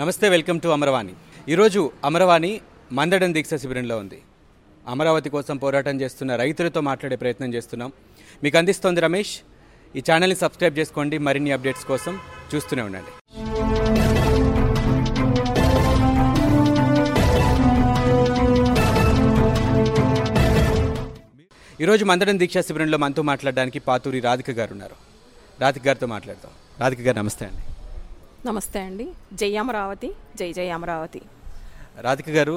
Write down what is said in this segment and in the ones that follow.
నమస్తే welcome to Amaravani. ఈరోజు అమరవాణి మందడం దీక్ష శిబిరంలో ఉంది. అమరావతి కోసం పోరాటం చేస్తున్న రైతులతో మాట్లాడే ప్రయత్నం చేస్తున్నాం. మీకు అందిస్తోంది రమేష్. ఈ ఛానల్ని సబ్స్క్రైబ్ చేసుకోండి. మరిన్ని అప్డేట్స్ కోసం చూస్తూనే ఉండండి. ఈరోజు మందడం దీక్షా శిబిరంలో మనతో మాట్లాడడానికి పాతూరి రాధిక గారు ఉన్నారు. రాధిక గారితో మాట్లాడతాం రాధిక గారు నమస్తే అండి. నమస్తే అండి. జై అమరావతి జై జై అమరావతి రాధిక గారు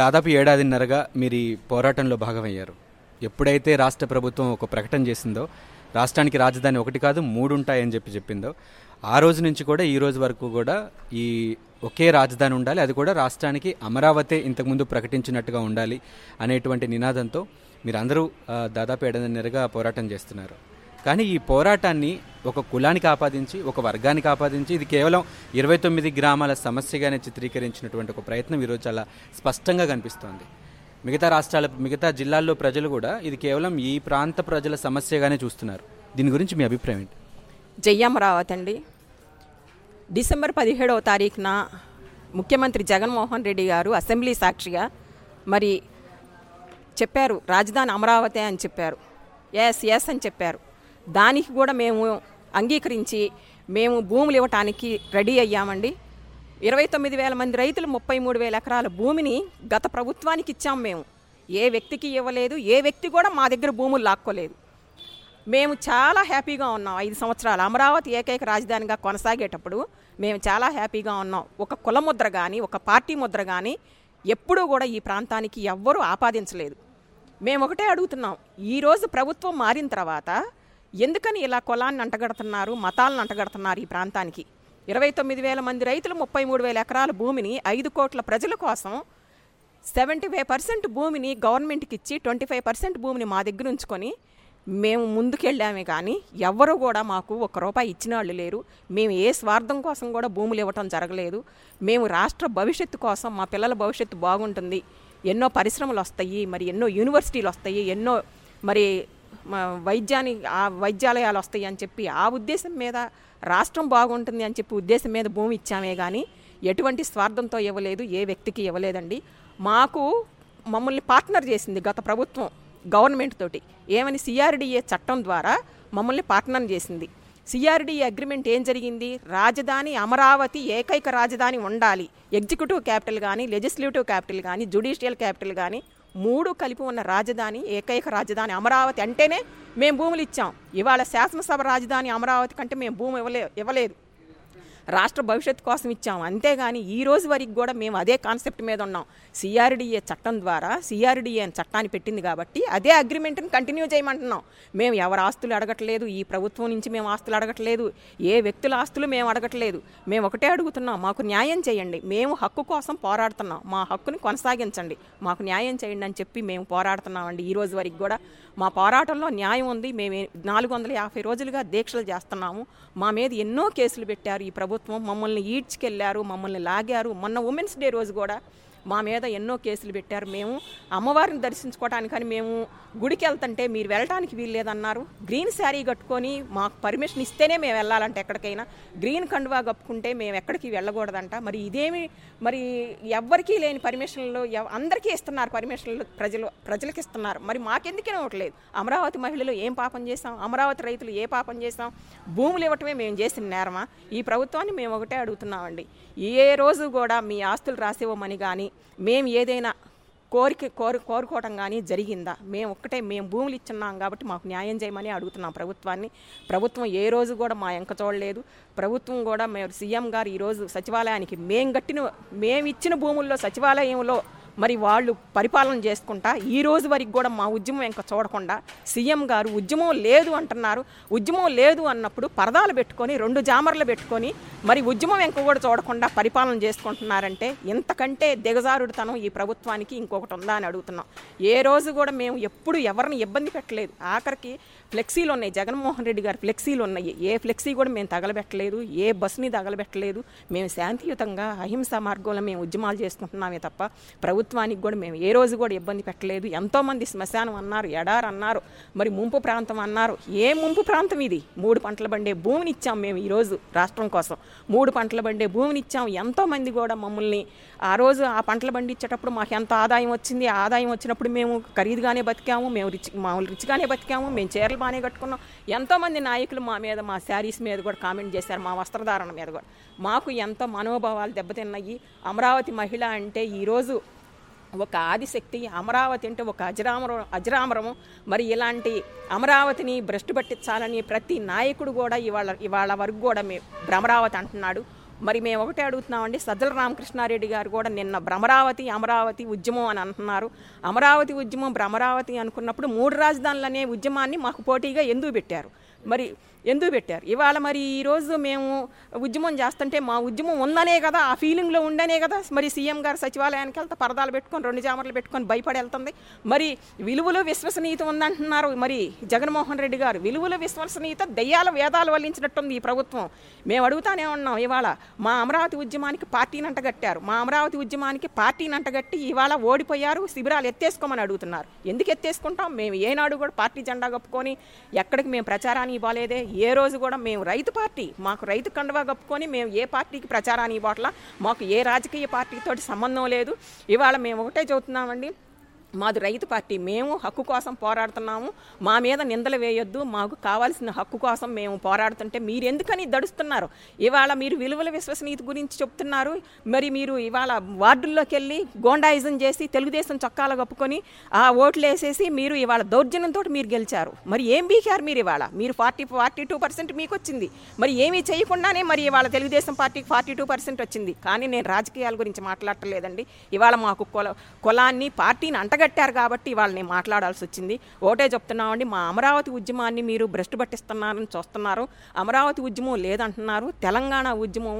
దాదాపు ఏడాదిన్నరగా మీరు ఈ పోరాటంలో భాగమయ్యారు. ఎప్పుడైతే రాష్ట్ర ప్రభుత్వం ఒక ప్రకటన చేసిందో రాష్ట్రానికి రాజధాని ఒకటి కాదు మూడు ఉంటాయని చెప్పి చెప్పిందో ఆ రోజు నుంచి కూడా ఈ రోజు వరకు కూడా ఈ ఒకే రాజధాని ఉండాలి అది కూడా రాష్ట్రానికి అమరావతి ఇంతకుముందు ప్రకటించినట్టుగా ఉండాలి అనేటువంటి నినాదంతో మీరందరూ దాదాపు ఏడాదిన్నరగా పోరాటం చేస్తున్నారు. కానీ ఈ పోరాటాన్ని ఒక కులానికి ఆపాదించి ఒక వర్గానికి ఆపాదించి ఇది కేవలం ఇరవై తొమ్మిది గ్రామాల సమస్యగానే చిత్రీకరించినటువంటి ఒక ప్రయత్నం ఈరోజు చాలా స్పష్టంగా కనిపిస్తోంది. మిగతా రాష్ట్రాల మిగతా జిల్లాల్లో ప్రజలు కూడా ఇది కేవలం ఈ ప్రాంత ప్రజల సమస్యగానే చూస్తున్నారు. దీని గురించి మీ అభిప్రాయం ఏంటి? జయ్యామరావత్ అమరావతి అండి. డిసెంబర్ పదిహేడవ తారీఖున ముఖ్యమంత్రి జగన్మోహన్ రెడ్డి గారు అసెంబ్లీ సాక్షిగా మరి చెప్పారు రాజధాని అమరావతి అని చెప్పారు. ఎస్ ఎస్ అని చెప్పారు. దానికి కూడా మేము అంగీకరించి మేము భూములు ఇవ్వటానికి రెడీ అయ్యామండి. ఇరవై తొమ్మిది వేల మంది రైతులు ముప్పై మూడు వేల ఎకరాల భూమిని గత ప్రభుత్వానికి ఇచ్చాం మేము. ఏ వ్యక్తికి ఇవ్వలేదు ఏ వ్యక్తి కూడా మా దగ్గర భూములు లాక్కోలేదు. మేము చాలా హ్యాపీగా ఉన్నాం. ఐదు సంవత్సరాలు అమరావతి ఏకైక రాజధానిగా కొనసాగేటప్పుడు మేము చాలా హ్యాపీగా ఉన్నాం. ఒక కుల ముద్ర కానీ ఒక పార్టీ ముద్ర కానీ ఎప్పుడూ కూడా ఈ ప్రాంతానికి ఎవ్వరూ ఆపాదించలేదు. మేము ఒకటే అడుగుతున్నాం. ఈరోజు ప్రభుత్వం మారిన తర్వాత ఎందుకని ఇలా కులాన్ని అంటగడుతున్నారు మతాలను అంటగడుతున్నారు ఈ ప్రాంతానికి? ఇరవై తొమ్మిది వేల మంది రైతులు ముప్పై మూడు వేల ఎకరాల భూమిని ఐదు కోట్ల ప్రజల కోసం సెవెంటీ ఫైవ్ పర్సెంట్ భూమిని గవర్నమెంట్కి ఇచ్చి ట్వంటీ ఫైవ్ పర్సెంట్ భూమిని మా దగ్గర ఉంచుకొని మేము ముందుకెళ్ళామే కానీ ఎవ్వరూ కూడా మాకు ఒక్క రూపాయి ఇచ్చిన వాళ్ళు లేరు. మేము ఏ స్వార్థం కోసం కూడా భూములు ఇవ్వటం జరగలేదు. మేము రాష్ట్ర భవిష్యత్తు కోసం మా పిల్లల భవిష్యత్తు బాగుంటుంది. ఎన్నో పరిశ్రమలు వస్తాయి మరి ఎన్నో యూనివర్సిటీలు వస్తాయి ఎన్నో మరి వైద్యాన్ని ఆ వైద్యాలయాలు వస్తాయి అని చెప్పి ఆ ఉద్దేశం మీద రాష్ట్రం బాగుంటుంది అని చెప్పి ఉద్దేశం మీద భూమి ఇచ్చామే కానీ ఎటువంటి స్వార్థంతో ఇవ్వలేదు ఏ వ్యక్తికి ఇవ్వలేదండి. మాకు మమ్మల్ని పార్ట్నర్ చేసింది గత ప్రభుత్వం గవర్నమెంట్ తోటి. ఏమని సిఆర్డిఏ చట్టం ద్వారా మమ్మల్ని పార్ట్నర్ చేసింది. సిఆర్డిఏ అగ్రిమెంట్ ఏం జరిగింది? రాజధాని అమరావతి ఏకైక రాజధాని ఉండాలి. ఎగ్జిక్యూటివ్ క్యాపిటల్ కానీ లెజిస్లేటివ్ క్యాపిటల్ కానీ జుడిషియల్ క్యాపిటల్ కానీ మూడు కలిపి ఉన్న రాజధాని ఏకైక రాజధాని అమరావతి అంటేనే మేము భూములు ఇచ్చాం. ఇవాళ శాసనసభ రాజధాని అమరావతి కంటే మేము భూమి ఇవ్వలే ఇవ్వలేదు. రాష్ట్ర భవిష్యత్తు కోసం ఇచ్చాం. అంతేగాని ఈ రోజు వరకు కూడా మేము అదే కాన్సెప్ట్ మీద ఉన్నాం. సిఆర్డిఏ చట్టం ద్వారా సిఆర్డిఏ అని చట్టాన్ని పెట్టింది కాబట్టి అదే అగ్రిమెంట్ని కంటిన్యూ చేయమంటున్నాం. మేము ఎవరి ఆస్తులు అడగట్లేదు ఈ ప్రభుత్వం నుంచి మేము ఆస్తులు అడగట్లేదు ఏ వ్యక్తుల ఆస్తులు మేము అడగట్లేదు. మేము ఒకటే అడుగుతున్నాం మాకు న్యాయం చేయండి. మేము హక్కు కోసం పోరాడుతున్నాం. మా హక్కుని కొనసాగించండి. మాకు న్యాయం చేయండి అని చెప్పి మేము పోరాడుతున్నామండి. ఈ రోజు వరకు కూడా మా పోరాటంలో న్యాయం ఉంది. మేము నాలుగు వందల యాభై రోజులుగా దీక్షలు చేస్తున్నాము. మా మీద ఎన్నో కేసులు పెట్టారు ఈ ప్రభుత్వం మమ్మల్ని ఈడ్చుకెళ్ళారు మమ్మల్ని లాగారు. మొన్న ఉమెన్స్ డే రోజు కూడా మా మీద ఎన్నో కేసులు పెట్టారు. మేము అమ్మవారిని దర్శించుకోవటానికని మేము గుడికి వెళ్తుంటే మీరు వెళ్ళటానికి వీల్లేదన్నారు. గ్రీన్ శారీ కట్టుకొని మాకు పర్మిషన్ ఇస్తేనే మేము వెళ్ళాలంటే ఎక్కడికైనా. గ్రీన్ కండువా కప్పుకుంటే మేము ఎక్కడికి వెళ్ళకూడదంట. మరి ఇదేమి మరి ఎవ్వరికీ లేని పర్మిషన్లు అందరికీ ఇస్తున్నారు పర్మిషన్లు ప్రజలు ప్రజలకు ఇస్తున్నారు. మరి మాకెందుకే ఇవ్వట్లేదు అమరావతి మహిళలు ఏం పాపం చేసాం అమరావతి రైతులు ఏ పాపం చేసాం భూములు ఇవ్వటమే మేము చేసిన నేరమా? ఈ ప్రభుత్వాన్ని మేము ఒకటే అడుగుతున్నామండి. ఏ రోజు కూడా మీ ఆస్తులు రాసివ్వమని కానీ మేము ఏదైనా కోరిక కోరు కోరుకోవటం కానీ జరిగిందా? మేము ఒక్కటే మేము భూములు ఇచ్చున్నాం కాబట్టి మాకు న్యాయం చేయమని అడుగుతున్నాం ప్రభుత్వాన్ని. ప్రభుత్వం ఏ రోజు కూడా మా ఎంక చూడలేదు. ప్రభుత్వం కూడా మేము సీఎం గారు ఈరోజు సచివాలయానికి మేము కట్టిన మేము ఇచ్చిన భూముల్లో సచివాలయంలో మరి వాళ్ళు పరిపాలన చేసుకుంటా ఈ రోజు వరకు కూడా మా ఉద్యమం ఇంకా చూడకుండా సీఎం గారు ఉద్యమం లేదు అంటున్నారు. ఉద్యమం లేదు అన్నప్పుడు పరదాలు పెట్టుకొని రెండు జామర్లు పెట్టుకొని మరి ఉద్యమం ఇంకా కూడా చూడకుండా పరిపాలన చేసుకుంటున్నారంటే ఇంతకంటే దిగజారుడితనం ఈ ప్రభుత్వానికి ఇంకొకటి ఉందా అని అడుగుతున్నాం. ఏ రోజు కూడా మేము ఎప్పుడు ఎవరిని ఇబ్బంది పెట్టలేదు. ఆఖరికి ఫ్లెక్సీలు ఉన్నాయి. జగన్మోహన్ రెడ్డి గారి ఫ్లెక్సీలు ఉన్నాయి. ఏ ఫ్లెక్సీ కూడా మేము తగలబెట్టలేదు. ఏ బస్సుని తగలబెట్టలేదు. మేము శాంతియుతంగా అహింసా మార్గంలో మేము ఉద్యమాలు చేసుకుంటున్నామే తప్ప ప్రభుత్వం ప్రభుత్వానికి కూడా మేము ఏ రోజు కూడా ఇబ్బంది పెట్టలేదు. ఎంతోమంది శ్మశానం అన్నారు ఎడారు అన్నారు మరి ముంపు ప్రాంతం అన్నారు. ఏ ముంపు ప్రాంతం ఇది? మూడు పంటలు బండే భూమిని ఇచ్చాం మేము ఈరోజు రాష్ట్రం కోసం. మూడు పంటలు బండే భూమిని ఇచ్చాం. ఎంతోమంది కూడా మమ్మల్ని ఆ రోజు ఆ పంటలు బండి ఇచ్చేటప్పుడు మాకు ఎంత ఆదాయం వచ్చింది? ఆదాయం వచ్చినప్పుడు మేము ఖరీదుగానే బతికాము మేము రిచ్ మామూలు రిచ్గానే బతికాము మేము చీరలు బాగానే కట్టుకున్నాం. ఎంతోమంది నాయకులు మా మీద మా శారీస్ మీద కూడా కామెంట్ చేశారు మా వస్త్రధారణ మీద కూడా. మాకు ఎంతో మనోభావాలు దెబ్బతిన్నాయి. అమరావతి మహిళ అంటే ఈరోజు ఒక ఆదిశక్తి అమరావతి అంటే ఒక అజరామరం అజరామరము. మరి ఇలాంటి అమరావతిని భ్రష్టు పట్టించాలని ప్రతి నాయకుడు కూడా ఇవాళ ఇవాళ వరకు కూడా మే భ్రమరావతి అంటున్నాడు. మరి మేము ఒకటే అడుగుతున్నామండి సజ్జల రామకృష్ణారెడ్డి గారు కూడా నిన్న భ్రమరావతి అమరావతి ఉద్యమం అని అంటున్నారు. అమరావతి ఉద్యమం భ్రమరావతి అనుకున్నప్పుడు మూడు రాజధానులు అనే ఉద్యమాన్ని మాకు పోటీగా ఎందుకు పెట్టారు? మరి ఎందుకు పెట్టారు? ఇవాళ మరి ఈరోజు మేము ఉద్యమం చేస్తుంటే మా ఉద్యమం ఉందనే కదా ఆ ఫీలింగ్లో ఉండనే కదా. మరి సీఎం గారు సచివాలయానికి వెళ్తే పరదాలు పెట్టుకొని రెండు జామర్లు పెట్టుకొని భయపడి వెళ్తుంది మరి విలువలు విశ్వసనీయత ఉందంటున్నారు మరి జగన్మోహన్ రెడ్డి గారు. విలువలు విశ్వసనీయత దయ్యాల వేదాలు వల్లించినట్టుంది ఈ ప్రభుత్వం. మేము అడుగుతానే ఉన్నాం ఇవాళ మా అమరావతి ఉద్యమానికి పార్టీని అంటగట్టారు మా అమరావతి ఉద్యమానికి పార్టీని అంటగట్టి ఇవాళ ఓడిపోయారు శిబిరాలు ఎత్తేసుకోమని అడుగుతున్నారు. ఎందుకు ఎత్తేసుకుంటాం? మేము ఏనాడు కూడా పార్టీ జెండా కప్పుకొని ఎక్కడికి మేము ప్రచారాన్ని ఇవ్వలేదే. ఏ రోజు కూడా మేము రైతు పార్టీ మాకు రైతు కండువా కప్పుకొని మేము ఏ పార్టీకి ప్రచారాన్ని ఇవ్వట్లా మాకు ఏ రాజకీయ పార్టీతోటి సంబంధం లేదు. ఇవాళ మేము ఒకటే చెబుతున్నామండి మాది రైతు పార్టీ. మేము హక్కు కోసం పోరాడుతున్నాము. మా మీద నిందలు వేయొద్దు. మాకు కావాల్సిన హక్కు కోసం మేము పోరాడుతుంటే మీరు ఎందుకని దడుస్తున్నారు? ఇవాళ మీరు విలువల విశ్వసనీయత గురించి చెప్తున్నారు. మరి మీరు ఇవాళ వార్డుల్లోకి వెళ్ళి గోండాయిజం చేసి తెలుగుదేశం చొక్కాలు కప్పుకొని ఆ ఓట్లు వేసేసి మీరు ఇవాళ దౌర్జన్యంతో మీరు గెలిచారు. మరి ఏం బీకారు మీరు ఇవాళ? మీరు ఫార్టీ ఫార్టీ టూ పర్సెంట్ మీకు వచ్చింది మరి ఏమీ చేయకుండానే మరి ఇవాళ తెలుగుదేశం పార్టీకి ఫార్టీ టూ పర్సెంట్ వచ్చింది. కానీ నేను రాజకీయాల గురించి మాట్లాడటం లేదండి. ఇవాళ మాకు కుల కులాన్ని పార్టీని అంటగా కట్టారు కాబట్టి ఇవాళ నేను మాట్లాడాల్సి వచ్చింది. ఒకటే చెప్తున్నామండి మా అమరావతి ఉద్యమాన్ని మీరు భ్రష్టు పట్టిస్తున్నారని చూస్తున్నారు. అమరావతి ఉద్యమం లేదంటున్నారు. తెలంగాణ ఉద్యమం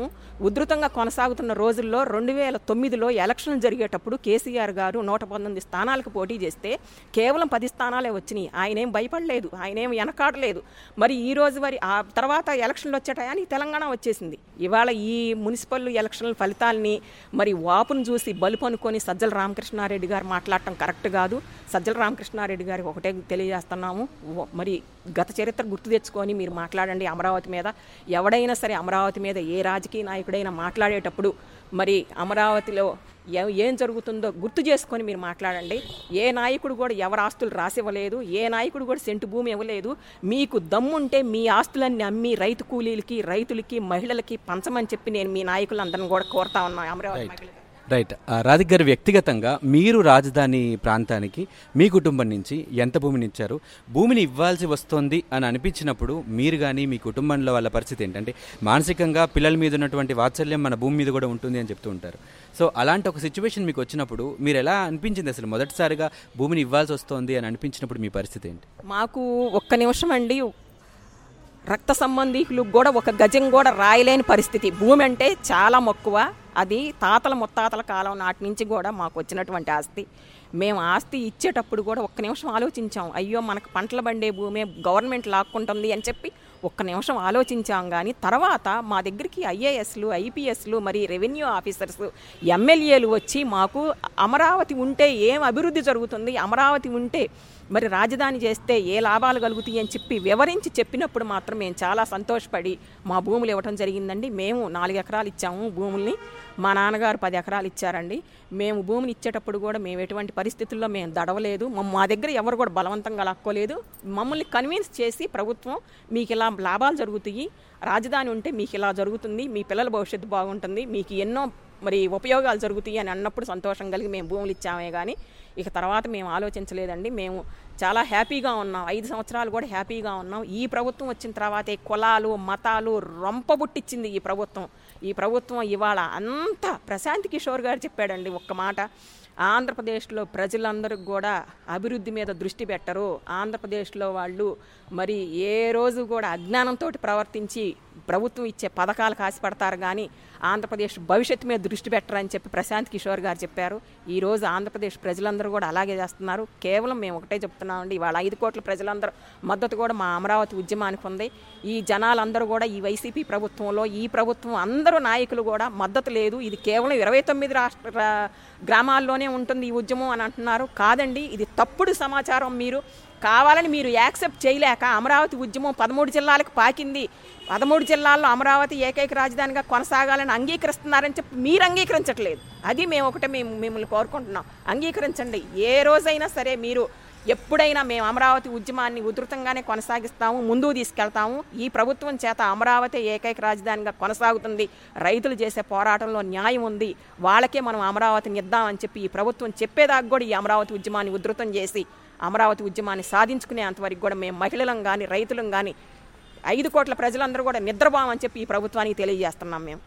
ఉధృతంగా కొనసాగుతున్న రోజుల్లో రెండు వేల తొమ్మిదిలో ఎలక్షన్ జరిగేటప్పుడు కేసీఆర్ గారు నూట పంతొమ్మిది స్థానాలకు పోటీ చేస్తే కేవలం పది స్థానాలే వచ్చినాయి. ఆయనేం భయపడలేదు ఆయనేం వెనకాడలేదు. మరి ఈ రోజు వారి ఆ తర్వాత ఎలక్షన్లు వచ్చే టయానికి తెలంగాణ వచ్చేసింది. ఇవాళ ఈ మున్సిపల్ ఎలక్షన్ల ఫలితాల్ని మరి వాపును చూసి బలుపనుకొని సజ్జల రామకృష్ణారెడ్డి గారు మాట్లాడటం కరెక్ట్? కాదు. సజ్జల రామకృష్ణారెడ్డి గారికి ఒకటే తెలియజేస్తున్నాము. మరి గత చరిత్ర గుర్తు తెచ్చుకొని మీరు మాట్లాడండి అమరావతి మీద. ఎవడైనా సరే అమరావతి మీద ఏ రాజకీయ నాయకుడైనా మాట్లాడేటప్పుడు మరి అమరావతిలో ఏ- ఏం జరుగుతుందో గుర్తు చేసుకొని మీరు మాట్లాడండి. ఏ నాయకుడు కూడా ఎవరి ఆస్తులు రాసివ్వలేదు ఏ నాయకుడు కూడా సెంటు భూమి ఇవ్వలేదు. మీకు దమ్ముంటే మీ ఆస్తులన్నీ అమ్మి రైతు కూలీలకి రైతులకి మహిళలకి పంచమని చెప్పి నేను మీ నాయకులందరిని కూడా కోరుతా ఉన్నాను అమరావతి మహిళలు రైట్. రాధిక్ గారు వ్యక్తిగతంగా మీరు రాజధాని ప్రాంతానికి మీ కుటుంబం నుంచి ఎంత భూమిని ఇచ్చారు? భూమిని ఇవ్వాల్సి వస్తుంది అని అనిపించినప్పుడు మీరు కానీ మీ కుటుంబంలో వాళ్ళ పరిస్థితి ఏంటంటే మానసికంగా పిల్లల మీద ఉన్నటువంటి వాత్సల్యం మన భూమి మీద కూడా ఉంటుంది అని చెప్తూ ఉంటారు. సో అలాంటి ఒక సిచ్యువేషన్ మీకు వచ్చినప్పుడు మీరు ఎలా అనిపించింది అసలు మొదటిసారిగా భూమిని ఇవ్వాల్సి వస్తుంది అని అనిపించినప్పుడు మీ పరిస్థితి ఏంటి? మాకు ఒక్క నిమిషం అండి. రక్త సంబంధీకులు కూడా ఒక గజం కూడా రాయలేని పరిస్థితి. భూమి అంటే చాలా మక్కువ. అది తాతల ముత్తాతల కాలం నాటి నుంచి కూడా మాకు వచ్చినటువంటి ఆస్తి. మేము ఆస్తి ఇచ్చేటప్పుడు కూడా ఒక్క నిమిషం ఆలోచించాం అయ్యో మనకు పంటలు పండే భూమే గవర్నమెంట్ లాక్కుంటుంది అని చెప్పి ఒక్క నిమిషం ఆలోచించాం. కానీ తర్వాత మా దగ్గరికి ఐఏఎస్లు ఐపీఎస్లు మరి రెవెన్యూ ఆఫీసర్స్ ఎమ్మెల్యేలు వచ్చి మాకు అమరావతి ఉంటే ఏం అభివృద్ధి జరుగుతుంది అమరావతి ఉంటే మరి రాజధాని చేస్తే ఏ లాభాలు కలుగుతాయి అని చెప్పి వివరించి చెప్పినప్పుడు మాత్రం మేము చాలా సంతోషపడి మా భూములు ఇవ్వటం జరిగిందండి. మేము నాలుగు ఎకరాలు ఇచ్చాము భూముల్ని. మా నాన్నగారు పది ఎకరాలు ఇచ్చారండి. మేము భూమిని ఇచ్చేటప్పుడు కూడా మేము ఎటువంటి పరిస్థితుల్లో మేము దడవలేదు. మా దగ్గర ఎవరు కూడా బలవంతంగా లాక్కోలేదు. మమ్మల్ని కన్విన్స్ చేసి ప్రభుత్వం మీకు ఇలా లాభాలు జరుగుతాయి. రాజధాని ఉంటే మీకు ఇలా జరుగుతుంది. మీ పిల్లల భవిష్యత్తు బాగుంటుంది. మీకు ఎన్నో మరి ఉపయోగాలు జరుగుతాయి అని అన్నప్పుడు సంతోషం కలిగి మేము భూములు ఇచ్చామే కానీ ఇక తర్వాత మేము ఆలోచించలేదండి. మేము చాలా హ్యాపీగా ఉన్నాం. ఐదు సంవత్సరాలు కూడా హ్యాపీగా ఉన్నాం. ఈ ప్రభుత్వం వచ్చిన తర్వాతే కులాలు మతాలు రొంపబుట్టించింది ఈ ప్రభుత్వం. ఈ ప్రభుత్వం ఇవాళ అంతా ప్రశాంత్ కిషోర్ గారు చెప్పాడండి ఒక్క మాట. ఆంధ్రప్రదేశ్లో ప్రజలందరికీ కూడా అభివృద్ధి మీద దృష్టి పెట్టరు. ఆంధ్రప్రదేశ్లో వాళ్ళు మరి ఏ రోజు కూడా అజ్ఞానంతో ప్రవర్తించి ప్రభుత్వం ఇచ్చే పథకాలకు ఆశపడతారు కానీ ఆంధ్రప్రదేశ్ భవిష్యత్తు మీద దృష్టి పెట్టరని చెప్పి ప్రశాంత్ కిషోర్ గారు చెప్పారు. ఈ రోజు ఆంధ్రప్రదేశ్ ప్రజలందరూ కూడా అలాగే చేస్తున్నారు. కేవలం మేము ఒకటే చెప్తున్నామండి ఇవాళ ఐదు కోట్ల ప్రజలందరూ మద్దతు కూడా మా అమరావతి ఉద్యమానికి ఉంది. ఈ జనాలందరూ కూడా ఈ వైసీపీ ప్రభుత్వంలో ఈ ప్రభుత్వం అందరూ నాయకులు కూడా మద్దతు లేదు. ఇది కేవలం ఇరవై తొమ్మిది రాష్ట్ర గ్రామాల్లోనే ఉంటుంది ఈ ఉద్యమం అని అంటున్నారు. కాదండి ఇది తప్పుడు సమాచారం మీరు. కావాలని మీరు యాక్సెప్ట్ చేయలేక అమరావతి ఉద్యమం పదమూడు జిల్లాలకు పాకింది. పదమూడు జిల్లాల్లో అమరావతి ఏకైక రాజధానిగా కొనసాగాలని అంగీకరిస్తున్నారని చెప్పి మీరు అంగీకరించట్లేదు. అది మేము ఒకటే మేము మిమ్మల్ని కోరుకుంటున్నాం. అంగీకరించండి. ఏ రోజైనా సరే మీరు ఎప్పుడైనా మేము అమరావతి ఉద్యమాన్ని ఉధృతంగానే కొనసాగిస్తాము ముందుకు తీసుకెళ్తాము. ఈ ప్రభుత్వం చేత అమరావతి ఏకైక రాజధానిగా కొనసాగుతుంది. రైతులు చేసే పోరాటంలో న్యాయం ఉంది. వాళ్ళకే మనం అమరావతిని ఇద్దామని చెప్పి ఈ ప్రభుత్వం చెప్పేదాకా కూడా ఈ అమరావతి ఉద్యమాన్ని ఉధృతం చేసి అమరావతి ఉద్యమాన్ని సాధించుకునేంతవరకు కూడా మేము మహిళలం కానీ రైతులం కానీ ఐదు కోట్ల ప్రజలందరూ కూడా నిద్రపోమని చెప్పి ఈ ప్రభుత్వానికి తెలియజేస్తున్నాం మేము.